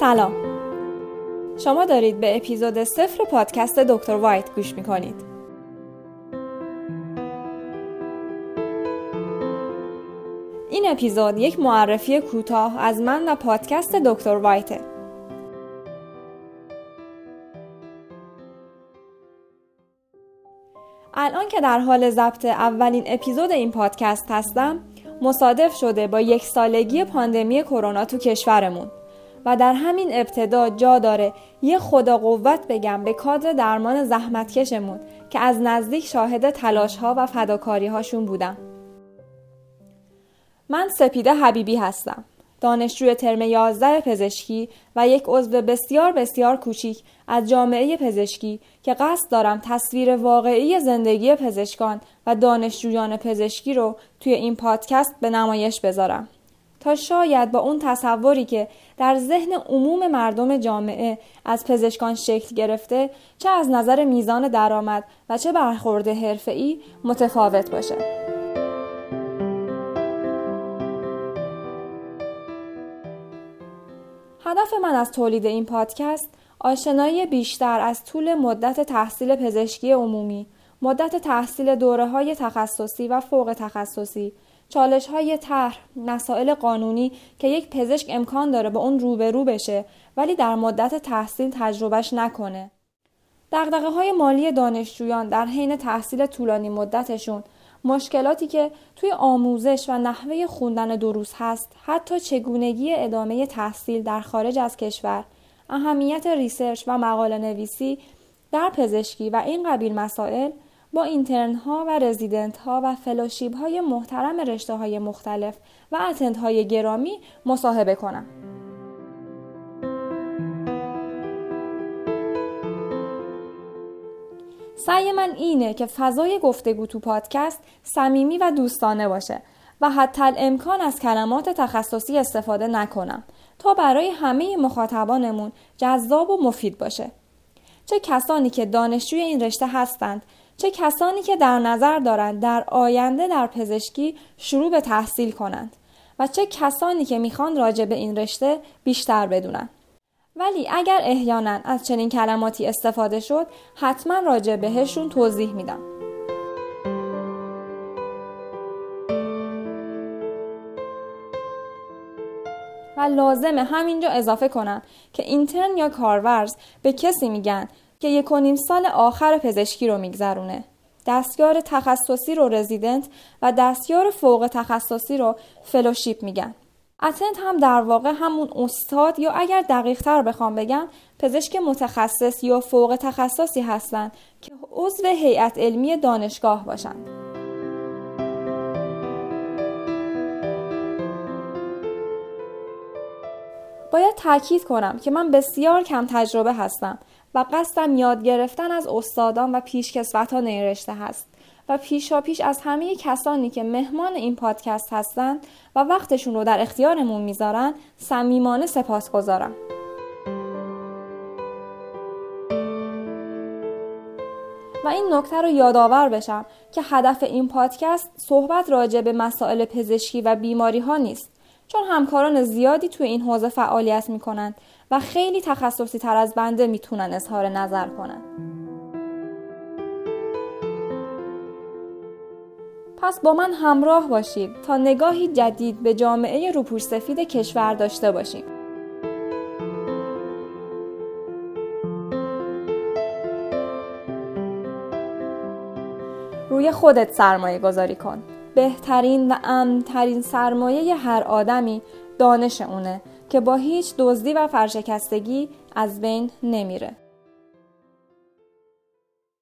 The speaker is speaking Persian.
سلام. شما دارید به اپیزود صفر پادکست دکتر وایت گوش می‌کنید. این اپیزود یک معرفی کوتاه از من و پادکست دکتر وایته. الان که در حال ضبط اولین اپیزود این پادکست هستم مصادف شده با یک سالگی پاندمی کرونا تو کشورمون. و در همین ابتدا جا داره یه خدا قوت بگم به کادر درمان زحمتکشمون که از نزدیک شاهد تلاش ها و فداکاری هاشون بودم. من سپیده حبیبی هستم. دانشجوی ترم 11 پزشکی و یک عضو بسیار بسیار کوچیک از جامعه پزشکی که قصد دارم تصویر واقعی زندگی پزشکان و دانشجویان پزشکی رو توی این پادکست به نمایش بذارم. تا شاید با اون تصوری که در ذهن عموم مردم جامعه از پزشکان شکل گرفته چه از نظر میزان درآمد و چه برخورد حرفه‌ای متفاوت باشه. هدف من از تولید این پادکست آشنایی بیشتر از طول مدت تحصیل پزشکی عمومی، مدت تحصیل دوره های تخصصی و فوق تخصصی، چالش های طرح، مسائل قانونی که یک پزشک امکان داره با اون روبرو بشه ولی در مدت تحصیل تجربهش نکنه. دقدقه های مالی دانشجویان در حین تحصیل طولانی مدتشون مشکلاتی که توی آموزش و نحوه خوندن دروس هست حتی چگونگی ادامه تحصیل در خارج از کشور اهمیت ریسرچ و مقاله نویسی در پزشکی و این قبیل مسائل با اینترن ها و رزیدنت ها و فلوشیب های محترم رشته های مختلف و اتنت های گرامی مصاحبه کنم. سعی من اینه که فضای گفتگو تو پادکست صمیمی و دوستانه باشه و حتی امکان از کلمات تخصصی استفاده نکنم تا برای همه مخاطبانمون جذاب و مفید باشه. چه کسانی که دانشجوی این رشته هستند چه کسانی که در نظر دارند در آینده در پزشکی شروع به تحصیل کنند و چه کسانی که می‌خوان راجع به این رشته بیشتر بدونن. ولی اگر احیانا از چنین کلماتی استفاده شد حتما راجع بهشون توضیح میدم. و لازمه همینجا اضافه کنم که اینترن یا کارورز به کسی میگن که یک و نیم سال آخر پزشکی رو میگذرونه. دستیار تخصصی رو رزیدنت و دستیار فوق تخصصی رو فلوشیپ میگن. اتنت هم در واقع همون استاد یا اگر دقیق تر بخوام بگم پزشک متخصص یا فوق تخصصی هستند که عضو هیئت علمی دانشگاه باشند. باید تاکید کنم که من بسیار کم تجربه هستم و قصدم یاد گرفتن از استادان و پیشکسوتان این رشته هست و پیشا پیش از همه کسانی که مهمان این پادکست هستند و وقتشون رو در اختیارمون می‌ذارن صمیمانه سپاس گذارم. و این نکته رو یادآور بشم که هدف این پادکست صحبت راجع به مسائل پزشکی و بیماری ها نیست چون همکاران زیادی توی این حوزه فعالیت می‌کنن و خیلی تخصصی تر از بنده می‌تونن اظهار نظر کنن. پس با من همراه باشید تا نگاهی جدید به جامعه روپوش سفید کشور داشته باشیم. روی خودت سرمایه گذاری کن. بهترین و امنترین سرمایه هر آدمی دانش اونه که با هیچ دزدی و فرشکستگی از بین نمیره.